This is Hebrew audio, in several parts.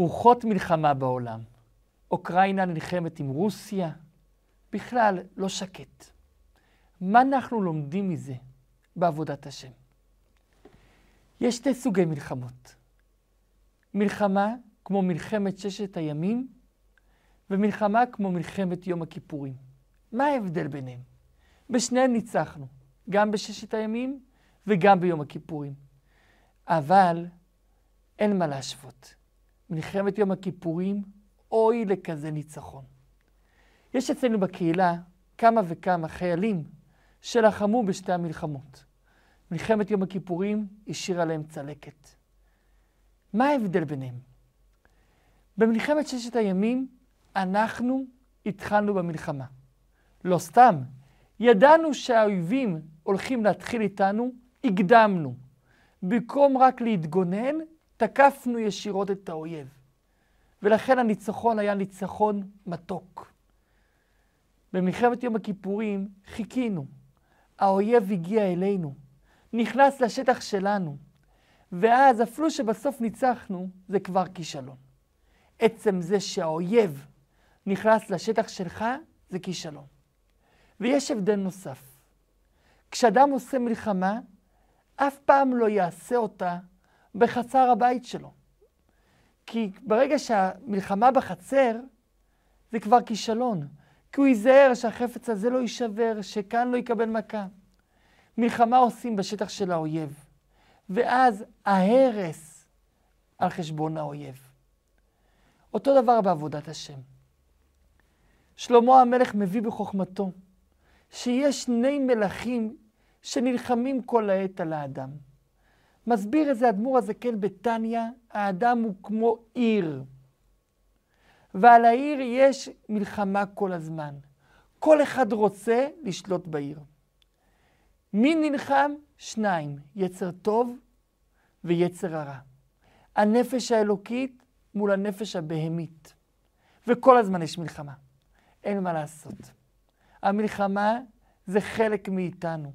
רוחות מלחמה בעולם. אוקראינה נלחמת עם רוסיה, בכלל לא שקט. מה אנחנו לומדים מזה בעבודת השם? יש שתי סוגי מלחמות. מלחמה כמו מלחמת ששת הימים, ומלחמה כמו מלחמת יום הכיפורים. מה ההבדל ביניהם? בשניהם ניצחנו, גם בששת הימים וגם ביום הכיפורים. אבל אין מה להשוות. מלחמת יום הכיפורים, אוי לכזה ניצחון. יש אצלנו בקהילה כמה וכמה חיילים שלחמו בשתי המלחמות. מלחמת יום הכיפורים השאירה להם צלקת. מה ההבדל ביניהם? במלחמת ששת הימים אנחנו התחלנו במלחמה. לא סתם, ידענו שהאויבים הולכים להתחיל איתנו, הקדמנו. במקום רק להתגונן, תקפנו ישירות את האויב. ולכן הניצחון היה ניצחון מתוק. במלחמת יום הכיפורים חיכינו. האויב הגיע אלינו, נכנס לשטח שלנו, ואז אפילו שבסוף ניצחנו, זה כבר כישלון. עצם זה שהאויב נכנס לשטח שלך, זה כישלון. ויש הבדל נוסף. כשאדם עושה מלחמה, אף פעם לא יעשה אותה בחצר הבית שלו. כי ברגע שהמלחמה בחצר, זה כבר כישלון. כי הוא ייזהר שהחפץ הזה לא יישבר, שכאן לא יקבל מכה. מלחמה עושים בשטח של האויב, ואז ההרס על חשבון האויב. אותו דבר בעבודת השם. שלמה המלך מביא בחוכמתו שיש שני מלכים שנלחמים כל העת על האדם. מסביר איזה אדמו"ר הזקן בתניא, האדם הוא כמו עיר. ועל העיר יש מלחמה כל הזמן. כל אחד רוצה לשלוט בעיר. מי נלחם? שניים, יצר טוב ויצר הרע. הנפש האלוקית מול הנפש הבהמית. וכל הזמן יש מלחמה. אין מה לעשות. המלחמה זה חלק מאיתנו.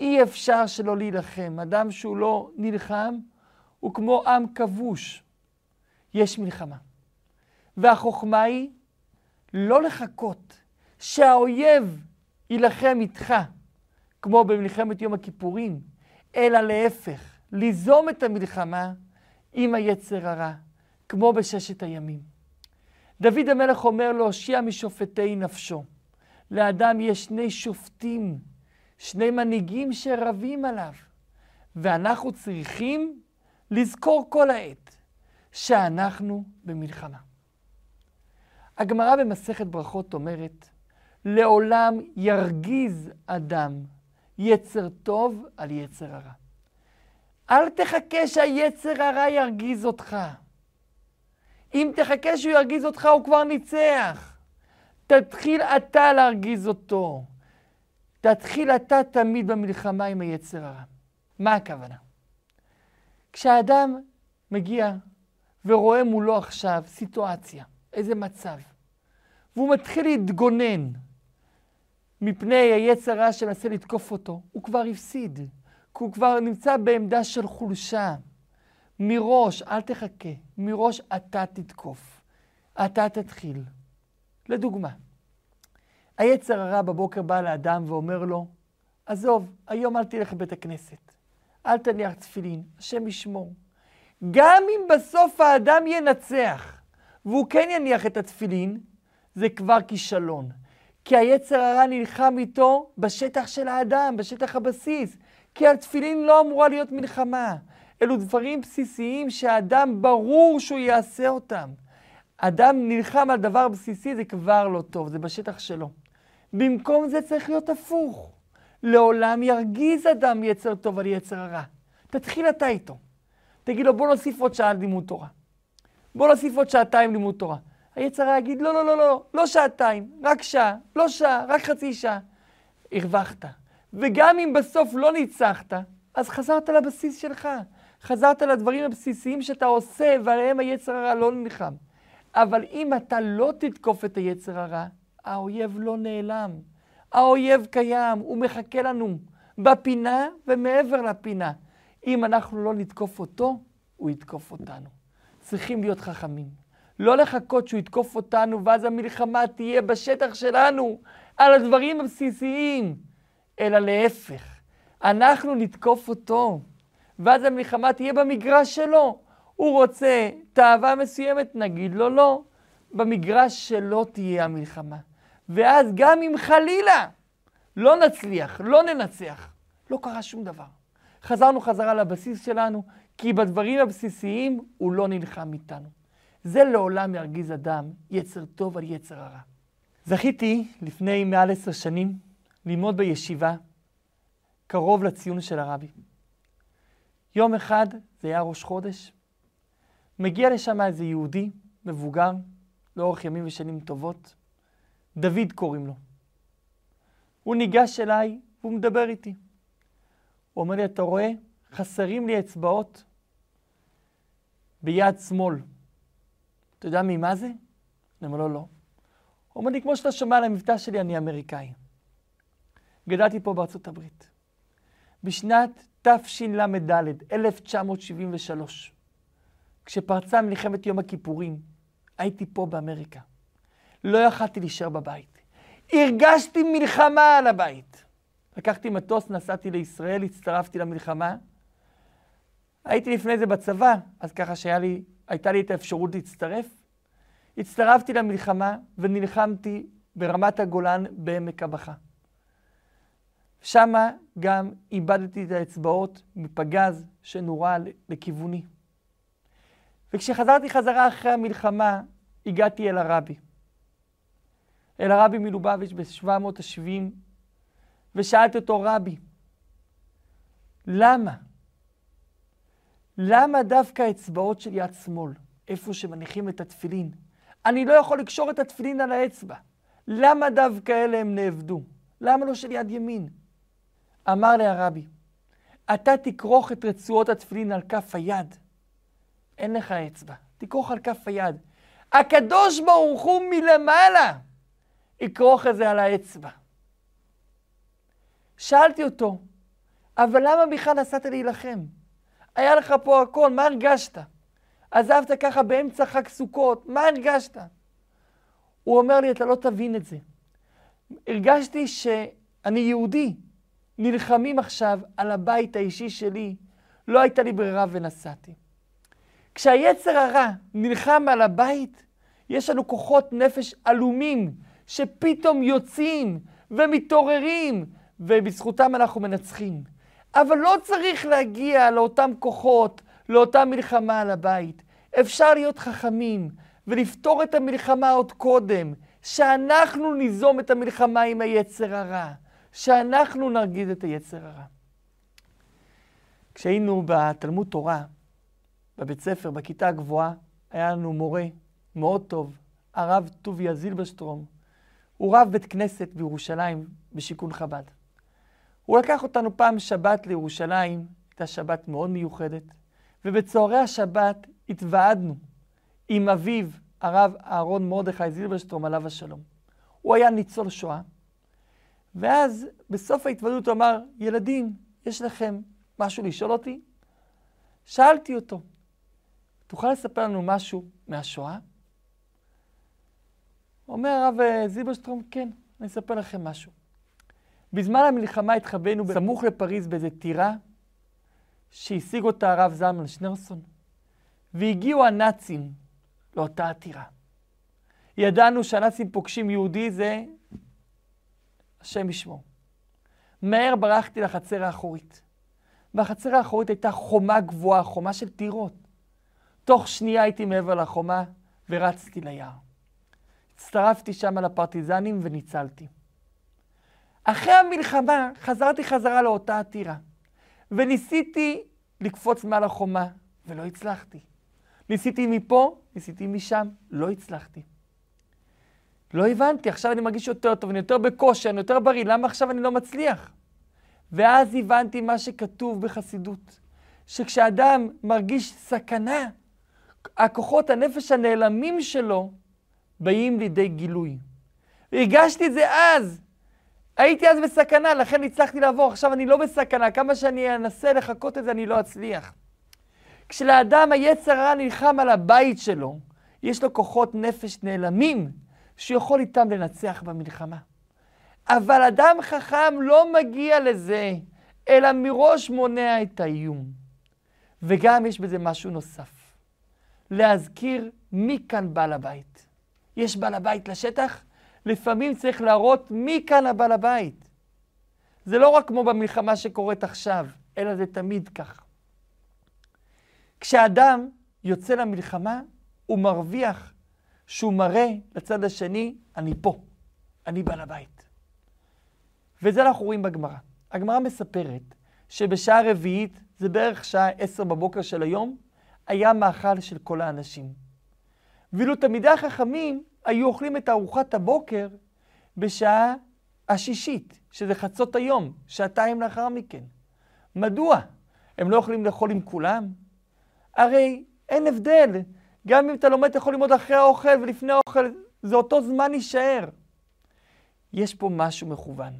אי אפשר שלא להילחם. אדם שהוא לא נלחם הוא כמו עם כבוש. יש מלחמה. והחוכמה היא לא לחכות שהאויב יילחם איתך, כמו במלחמת יום הכיפורים, אלא להפך, ליזום את המלחמה עם היצר הרע, כמו בששת הימים. דוד המלך אומר להושיע משופטי נפשו. לאדם יש שני שופטים, שני מנהיגים שרבים עליו, ואנחנו צריכים לזכור כל העת שאנחנו במלחמה. הגמרא במסכת ברכות אומרת, לעולם ירגיז אדם יצר טוב על יצר הרע. אל תחכה שהיצר הרע ירגיז אותך. אם תחכה שהוא ירגיז אותך, הוא כבר ניצח. תתחיל אתה להרגיז אותו. תתחיל אתה תמיד במלחמה עם היצר הרע. מה הכוונה? כשהאדם מגיע ורואה מולו עכשיו סיטואציה, איזה מצב, והוא מתחיל להתגונן מפני היצר הרע שמנסה לתקוף אותו, הוא כבר הפסיד, כי הוא כבר נמצא בעמדה של חולשה. מראש, אל תחכה, מראש אתה תתקוף, אתה תתחיל. לדוגמה, היצר הרע בבוקר בא לאדם ואומר לו, עזוב, היום אל תלך לבית הכנסת, אל תניח תפילין, השם ישמור. גם אם בסוף האדם ינצח, והוא כן יניח את התפילין, זה כבר כישלון. כי היצר הרע נלחם איתו בשטח של האדם, בשטח הבסיס. כי התפילין לא אמורה להיות מלחמה. אלו דברים בסיסיים שהאדם ברור שהוא יעשה אותם. אדם נלחם על דבר בסיסי, זה כבר לא טוב, זה בשטח שלו. במקום זה צריך להיות הפוך. לעולם ירגיז אדם יצר טוב על יצר הרע. תתחיל אתה איתו. תגיד לו, בוא נוסיף עוד שעה לימוד תורה. בוא נוסיף עוד שעתיים לימוד תורה. היצר הרע יגיד, לא, לא, לא, לא, לא שעתיים, רק שעה, לא שעה, רק חצי שעה. הרווחת. וגם אם בסוף לא ניצחת, אז חזרת לבסיס שלך. חזרת לדברים הבסיסיים שאתה עושה, ועליהם היצר הרע לא נלחם. אבל אם אתה לא תתקוף את היצר הרע, האויב לא נעלם. האויב קיים, הוא מחכה לנו בפינה ומעבר לפינה. אם אנחנו לא נתקוף אותו, הוא יתקוף אותנו. צריכים להיות חכמים. לא לחכות שהוא יתקוף אותנו, ואז המלחמה תהיה בשטח שלנו, על הדברים הבסיסיים, אלא להפך. אנחנו נתקוף אותו, ואז המלחמה תהיה במגרש שלו. הוא רוצה תאווה מסוימת, נגיד לו לא. במגרש שלו תהיה המלחמה. ואז גם אם חלילה לא נצליח, לא ננצח, לא קרה שום דבר. חזרנו חזרה לבסיס שלנו, כי בדברים הבסיסיים הוא לא נלחם איתנו. זה לעולם ירגיז אדם, יצר טוב על יצר הרע. זכיתי לפני מעל עשר שנים ללמוד בישיבה קרוב לציון של הרבי. יום אחד, זה היה ראש חודש, מגיע לשם איזה יהודי מבוגר, לאורך ימים ושנים טובות, דוד קוראים לו. הוא ניגש אליי והוא מדבר איתי. הוא אומר לי, אתה רואה? חסרים לי אצבעות ביד שמאל. אתה יודע ממה זה? אני אומר לו, לא. הוא אומר לי, כמו שאתה שומע על המבטא שלי, אני אמריקאי. גדלתי פה בארצות הברית. בשנת תשל"ד, 1973, כשפרצה מלחמת יום הכיפורים, הייתי פה באמריקה. לא יכלתי להישאר בבית. הרגשתי מלחמה על הבית. לקחתי מטוס, נסעתי לישראל, הצטרפתי למלחמה. הייתי לפני זה בצבא, אז ככה שהייתה לי את האפשרות להצטרף. הצטרפתי למלחמה ונלחמתי ברמת הגולן בעמק הבכה. שמה גם איבדתי את האצבעות מפגז שנורה לכיווני. וכשחזרתי חזרה אחרי המלחמה, הגעתי אל הרבי. אל הרבי מלובביץ' ב-770, ושאלתי אותו, רבי, למה? למה דווקא אצבעות של יד שמאל, איפה שמניחים את התפילין? אני לא יכול לקשור את התפילין על האצבע. למה דווקא אלה הם נאבדו? למה לא של יד ימין? אמר לי הרבי, אתה תכרוך את רצועות התפילין על כף היד. אין לך אצבע, תכרוך על כף היד. הקדוש ברוך הוא מלמעלה יכרוך את זה על האצבע. שאלתי אותו, אבל למה בכלל נסעת להילחם? היה לך פה הכל, מה הרגשת? עזבת ככה באמצע חג סוכות, מה הרגשת? הוא אומר לי, אתה לא תבין את זה. הרגשתי שאני יהודי, נלחמים עכשיו על הבית האישי שלי, לא הייתה לי ברירה ונסעתי. כשהיצר הרע נלחם על הבית, יש לנו כוחות נפש עלומים שפתאום יוצאים ומתעוררים, ובזכותם אנחנו מנצחים. אבל לא צריך להגיע לאותם כוחות, לאותה מלחמה על הבית. אפשר להיות חכמים ולפתור את המלחמה עוד קודם, שאנחנו ניזום את המלחמה עם היצר הרע, שאנחנו נרגיז את היצר הרע. כשהיינו בתלמוד תורה, בבית ספר, בכיתה הגבוהה, היה לנו מורה מאוד טוב, הרב טוביה זילברשטרום. הוא רב בית כנסת בירושלים בשיכון חב"ד. הוא לקח אותנו פעם שבת לירושלים, הייתה שבת מאוד מיוחדת, ובצהרי השבת התוועדנו עם אביו, הרב אהרון מרדכי זילברשטרום, עליו השלום. הוא היה ניצול שואה, ואז בסוף ההתוועדות הוא אמר, ילדים, יש לכם משהו לשאול אותי? שאלתי אותו, תוכל לספר לנו משהו מהשואה? אומר הרב אה, זילברשטרום, כן, אני אספר לכם משהו. בזמן המלחמה התחבאנו סמוך לפריז באיזו טירה שהשיג אותה הרב זלמן שנירסון, והגיעו הנאצים לאותה עתירה. ידענו שהנאצים פוגשים יהודי זה השם ישמור. מהר ברחתי לחצר האחורית. בחצר האחורית הייתה חומה גבוהה, חומה של טירות. תוך שנייה הייתי מעבר לחומה ורצתי ליער. הצטרפתי שם לפרטיזנים וניצלתי. אחרי המלחמה חזרתי חזרה לאותה עתירה, וניסיתי לקפוץ מעל החומה, ולא הצלחתי. ניסיתי מפה, ניסיתי משם, לא הצלחתי. לא הבנתי, עכשיו אני מרגיש יותר טוב, אני יותר בכושר, אני יותר בריא, למה עכשיו אני לא מצליח? ואז הבנתי מה שכתוב בחסידות, שכשאדם מרגיש סכנה, הכוחות הנפש הנעלמים שלו באים לידי גילוי. הרגשתי את זה אז. הייתי אז בסכנה, לכן הצלחתי לעבור. עכשיו אני לא בסכנה. כמה שאני אנסה לחקות את זה, אני לא אצליח. כשלאדם היצר הרע נלחם על הבית שלו, יש לו כוחות נפש נעלמים, שיכול איתם לנצח במלחמה. אבל אדם חכם לא מגיע לזה, אלא מראש מונע את האיום. וגם יש בזה משהו נוסף, להזכיר מי כאן בעל הבית. יש בעל הבית לשטח, לפעמים צריך להראות מי כאן הבעל הבית. זה לא רק כמו במלחמה שקורית עכשיו, אלא זה תמיד כך. כשאדם יוצא למלחמה, הוא מרוויח שהוא מראה לצד השני, אני פה, אני בעל הבית. וזה אנחנו רואים בגמרא. הגמרא מספרת שבשעה רביעית, זה בערך שעה עשר בבוקר של היום, היה מאכל של כל האנשים. ואילו תלמידי החכמים היו אוכלים את ארוחת הבוקר בשעה השישית, שזה חצות היום, שעתיים לאחר מכן. מדוע? הם לא יכולים לאכול עם כולם? הרי אין הבדל. גם אם אתה לומד, אתה יכול ללמוד אחרי האוכל ולפני האוכל, זה אותו זמן יישאר. יש פה משהו מכוון.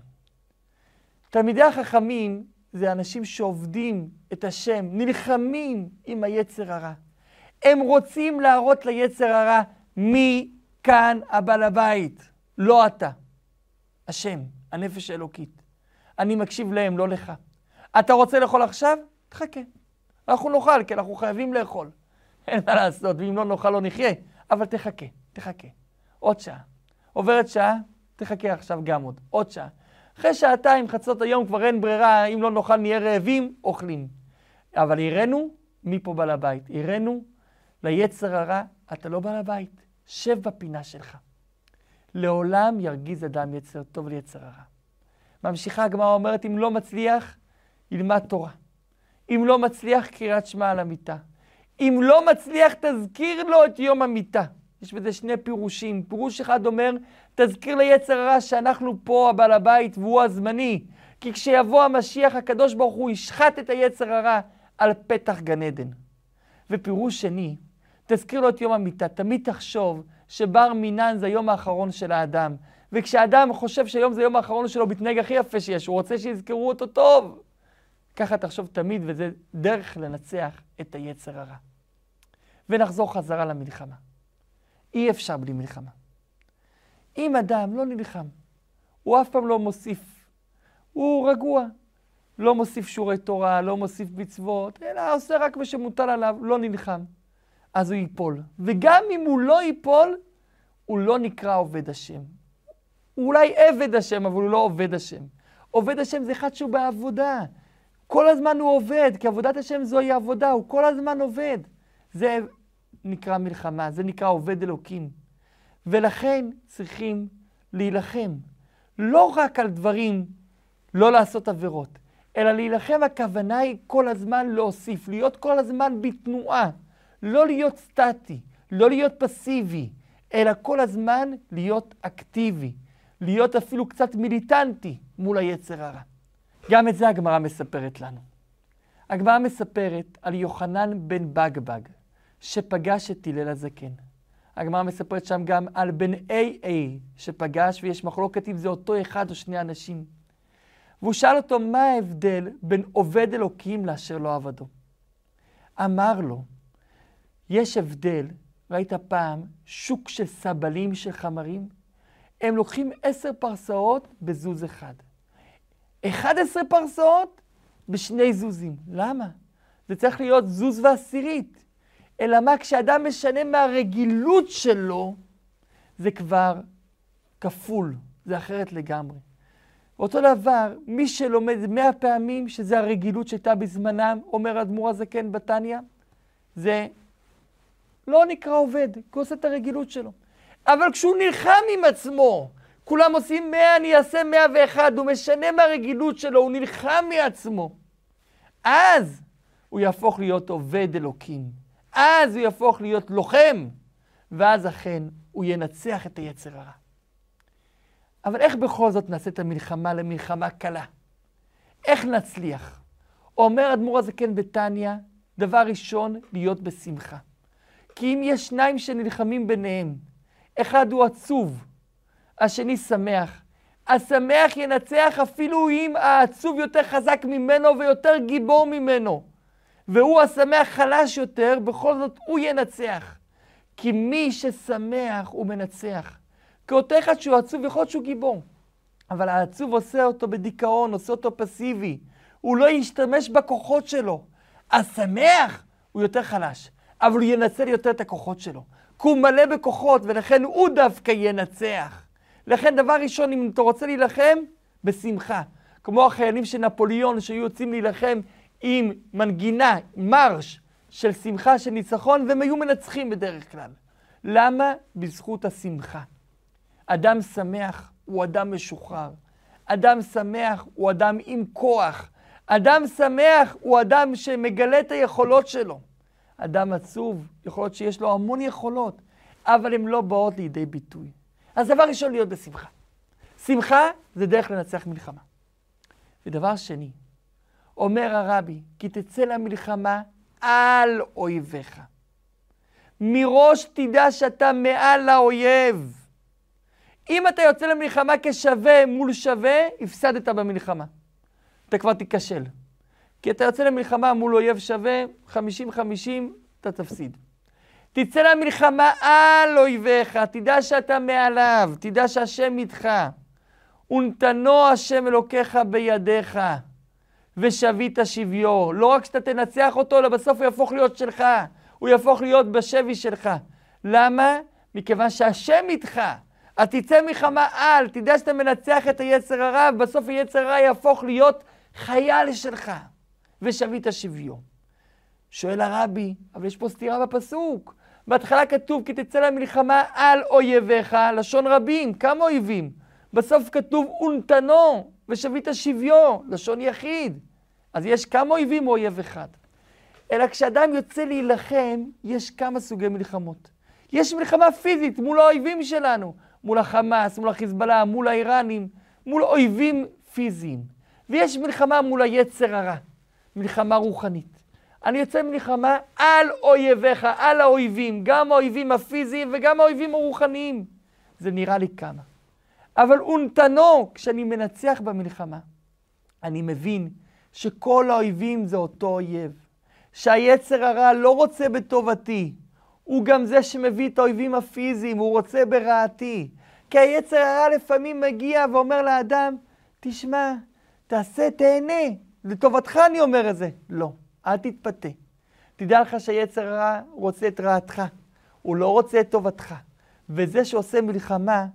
תלמידי החכמים זה אנשים שעובדים את השם, נלחמים עם היצר הרע. הם רוצים להראות ליצר הרע מי כאן הבעל הבית, לא אתה. השם, הנפש האלוקית. אני מקשיב להם, לא לך. אתה רוצה לאכול עכשיו? תחכה. אנחנו נאכל, כי אנחנו חייבים לאכול. אין מה לעשות, ואם לא נאכל לא נחיה. אבל תחכה, תחכה. עוד שעה. עוברת שעה, תחכה עכשיו גם עוד. עוד שעה. אחרי שעתיים, חצות היום, כבר אין ברירה, אם לא נאכל נהיה רעבים, אוכלים. אבל הראינו, מי פה בעל הבית? הראינו ליצר הרע, אתה לא בעל הבית, שב בפינה שלך. לעולם ירגיז אדם יצר טוב ליצר הרע. ממשיכה הגמרא אומרת, אם לא מצליח, ילמד תורה. אם לא מצליח, קריאת שמע על המיטה. אם לא מצליח, תזכיר לו את יום המיטה. יש בזה שני פירושים. פירוש אחד אומר, תזכיר ליצר הרע שאנחנו פה הבעל הבית והוא הזמני. כי כשיבוא המשיח, הקדוש ברוך הוא ישחט את היצר הרע על פתח גן עדן. ופירוש שני, תזכיר לו את יום המיטה. תמיד תחשוב שבר מינן זה היום האחרון של האדם. וכשאדם חושב שהיום זה היום האחרון שלו, מתנהג הכי יפה שיש, הוא רוצה שיזכרו אותו טוב. ככה תחשוב תמיד, וזה דרך לנצח את היצר הרע. ונחזור חזרה למלחמה. אי אפשר בלי מלחמה. אם אדם לא נלחם, הוא אף פעם לא מוסיף, הוא רגוע, לא מוסיף שיעורי תורה, לא מוסיף מצוות, אלא עושה רק מה שמוטל עליו, לא נלחם. אז הוא ייפול. וגם אם הוא לא ייפול, הוא לא נקרא עובד השם. הוא אולי עבד השם, אבל הוא לא עובד השם. עובד השם זה אחד שהוא בעבודה. כל הזמן הוא עובד, כי עבודת השם זוהי עבודה, הוא כל הזמן עובד. זה נקרא מלחמה, זה נקרא עובד אלוקים. ולכן צריכים להילחם. לא רק על דברים, לא לעשות עבירות, אלא להילחם, הכוונה היא כל הזמן להוסיף, להיות כל הזמן בתנועה. לא להיות סטטי, לא להיות פסיבי, אלא כל הזמן להיות אקטיבי, להיות אפילו קצת מיליטנטי מול היצר הרע. גם את זה הגמרא מספרת לנו. הגמרא מספרת על יוחנן בן בגבג, שפגש את הלל הזקן. הגמרא מספרת שם גם על בן איי שפגש, ויש מחלוקת אם זה אותו אחד או שני אנשים. והוא שאל אותו, מה ההבדל בין עובד אלוקים לאשר לא עבדו? אמר לו, יש הבדל, ראית פעם שוק של סבלים של חמרים? הם לוקחים עשר פרסאות בזוז אחד. אחד עשרה פרסאות בשני זוזים. למה? זה צריך להיות זוז ועשירית. אלא מה, כשאדם משנה מהרגילות שלו, זה כבר כפול, זה אחרת לגמרי. אותו דבר, מי שלומד מאה פעמים, שזה הרגילות שהייתה בזמנם, אומר אדמו"ר הזקן בתניא, זה לא נקרא עובד, כי הוא עושה את הרגילות שלו. אבל כשהוא נלחם עם עצמו, כולם עושים מאה, אני אעשה מאה ואחד, הוא משנה מהרגילות שלו, הוא נלחם מעצמו. אז הוא יהפוך להיות עובד אלוקים. אז הוא יהפוך להיות לוחם, ואז אכן הוא ינצח את היצר הרע. אבל איך בכל זאת נעשה את המלחמה למלחמה קלה? איך נצליח? אומר אדמו"ר הזקן בתניא, דבר ראשון, להיות בשמחה. כי אם יש שניים שנלחמים ביניהם, אחד הוא עצוב, השני שמח. השמח ינצח אפילו אם העצוב יותר חזק ממנו ויותר גיבור ממנו. והוא השמח חלש יותר, בכל זאת הוא ינצח. כי מי ששמח הוא מנצח. כי אותו אחד שהוא עצוב, יכול להיות שהוא גיבור. אבל העצוב עושה אותו בדיכאון, עושה אותו פסיבי. הוא לא ישתמש בכוחות שלו. השמח הוא יותר חלש, אבל הוא ינצל יותר את הכוחות שלו. כי הוא מלא בכוחות, ולכן הוא דווקא ינצח. לכן דבר ראשון, אם אתה רוצה להילחם, בשמחה. כמו החיילים של נפוליאון שהיו יוצאים להילחם עם מנגינה, מרש של שמחה, של ניצחון, והם היו מנצחים בדרך כלל. למה? בזכות השמחה. אדם שמח הוא אדם משוחרר. אדם שמח הוא אדם עם כוח. אדם שמח הוא אדם שמגלה את היכולות שלו. אדם עצוב, יכול להיות שיש לו המון יכולות, אבל הן לא באות לידי ביטוי. אז דבר ראשון, להיות בשמחה. שמחה זה דרך לנצח מלחמה. ודבר שני, אומר הרבי, כי תצא למלחמה על אויביך. מראש תדע שאתה מעל האויב. אם אתה יוצא למלחמה כשווה מול שווה, הפסדת במלחמה. אתה כבר תיכשל. כי אתה יוצא למלחמה מול אויב שווה, 50-50, אתה תפסיד. תצא למלחמה על אויביך, תדע שאתה מעליו, תדע שהשם איתך. ונתנו השם אלוקיך בידיך, ושבית שביו. לא רק שאתה תנצח אותו, אלא בסוף הוא יהפוך להיות שלך. הוא יהפוך להיות בשבי שלך. למה? מכיוון שהשם איתך. אז תצא מלחמה על, תדע שאתה מנצח את היצר הרע, ובסוף היצר הרע יהפוך להיות חייל שלך. ושבית שביו. שואל הרבי, אבל יש פה סתירה בפסוק. בהתחלה כתוב, כי תצא למלחמה על אויביך, לשון רבים, כמה אויבים? בסוף כתוב, ונתנו, ושבית שביו, לשון יחיד. אז יש כמה אויבים או אויב אחד. אלא כשאדם יוצא להילחם, יש כמה סוגי מלחמות. יש מלחמה פיזית מול האויבים שלנו, מול החמאס, מול החיזבאללה, מול האיראנים, מול אויבים פיזיים. ויש מלחמה מול היצר הרע, מלחמה רוחנית. אני יוצא מלחמה על אויביך, על האויבים, גם האויבים הפיזיים וגם האויבים הרוחניים. זה נראה לי כמה. אבל אונתנו, כשאני מנצח במלחמה, אני מבין שכל האויבים זה אותו אויב. שהיצר הרע לא רוצה בטובתי, הוא גם זה שמביא את האויבים הפיזיים, הוא רוצה ברעתי. כי היצר הרע לפעמים מגיע ואומר לאדם, תשמע, תעשה, תהנה, לטובתך אני אומר את זה. לא, אל תתפתה. תדע לך שהיצר הרע רוצה את רעתך, הוא לא רוצה את טובתך. וזה שעושה מלחמה,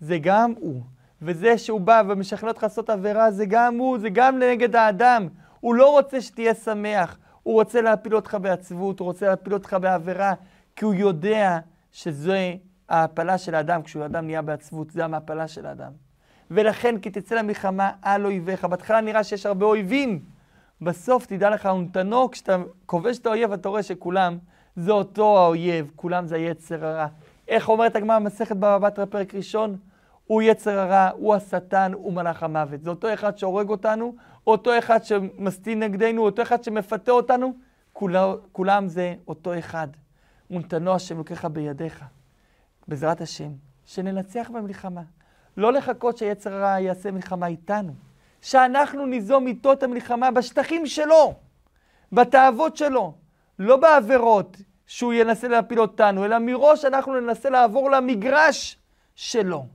זה גם הוא. וזה שהוא בא ומשכנע אותך לעשות עבירה, זה גם הוא, זה גם נגד האדם. הוא לא רוצה שתהיה שמח, הוא רוצה להפיל אותך בעצבות, הוא רוצה להפיל אותך בעבירה, כי הוא יודע שזו ההעפלה של האדם, כשהוא אדם נהיה בעצבות, זה המעפלה של האדם. ולכן כי תצא למלחמה על אויביך. בהתחלה נראה שיש הרבה אויבים. בסוף תדע לך, ונתנו, כשאתה כובש את האויב, אתה רואה שכולם זה אותו האויב, כולם זה היצר הרע. איך אומרת הגמרא במסכת בבא בתרא פרק ראשון? הוא יצר הרע, הוא השטן, הוא מלאך המוות. זה אותו אחד שהורג אותנו, אותו אחד שמסטין נגדנו, אותו אחד שמפתה אותנו, כולם, כולם זה אותו אחד. ונתנו השם לוקח בידיך, בעזרת השם, שננצח במלחמה. לא לחכות שיצר הרע יעשה מלחמה איתנו. שאנחנו ניזום איתו את המלחמה בשטחים שלו, בתאוות שלו, לא בעבירות שהוא ינסה להפיל אותנו, אלא מראש אנחנו ננסה לעבור למגרש שלו,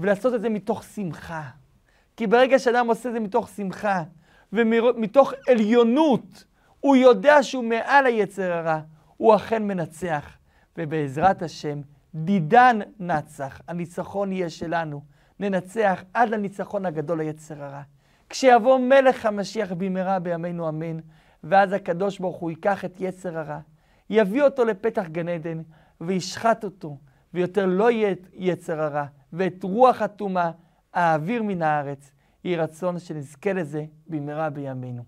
ולעשות את זה מתוך שמחה. כי ברגע שאדם עושה את זה מתוך שמחה, ומתוך עליונות, הוא יודע שהוא מעל היצר הרע, הוא אכן מנצח. ובעזרת השם, דידן נצח, הניצחון יהיה שלנו. ננצח עד לניצחון הגדול ליצר הרע. כשיבוא מלך המשיח במהרה בימינו אמן, ואז הקדוש ברוך הוא ייקח את יצר הרע, יביא אותו לפתח גן עדן, וישחט אותו, ויותר לא יהיה יצר הרע, ואת רוח הטומאה האוויר מן הארץ. יהי רצון שנזכה לזה במהרה בימינו.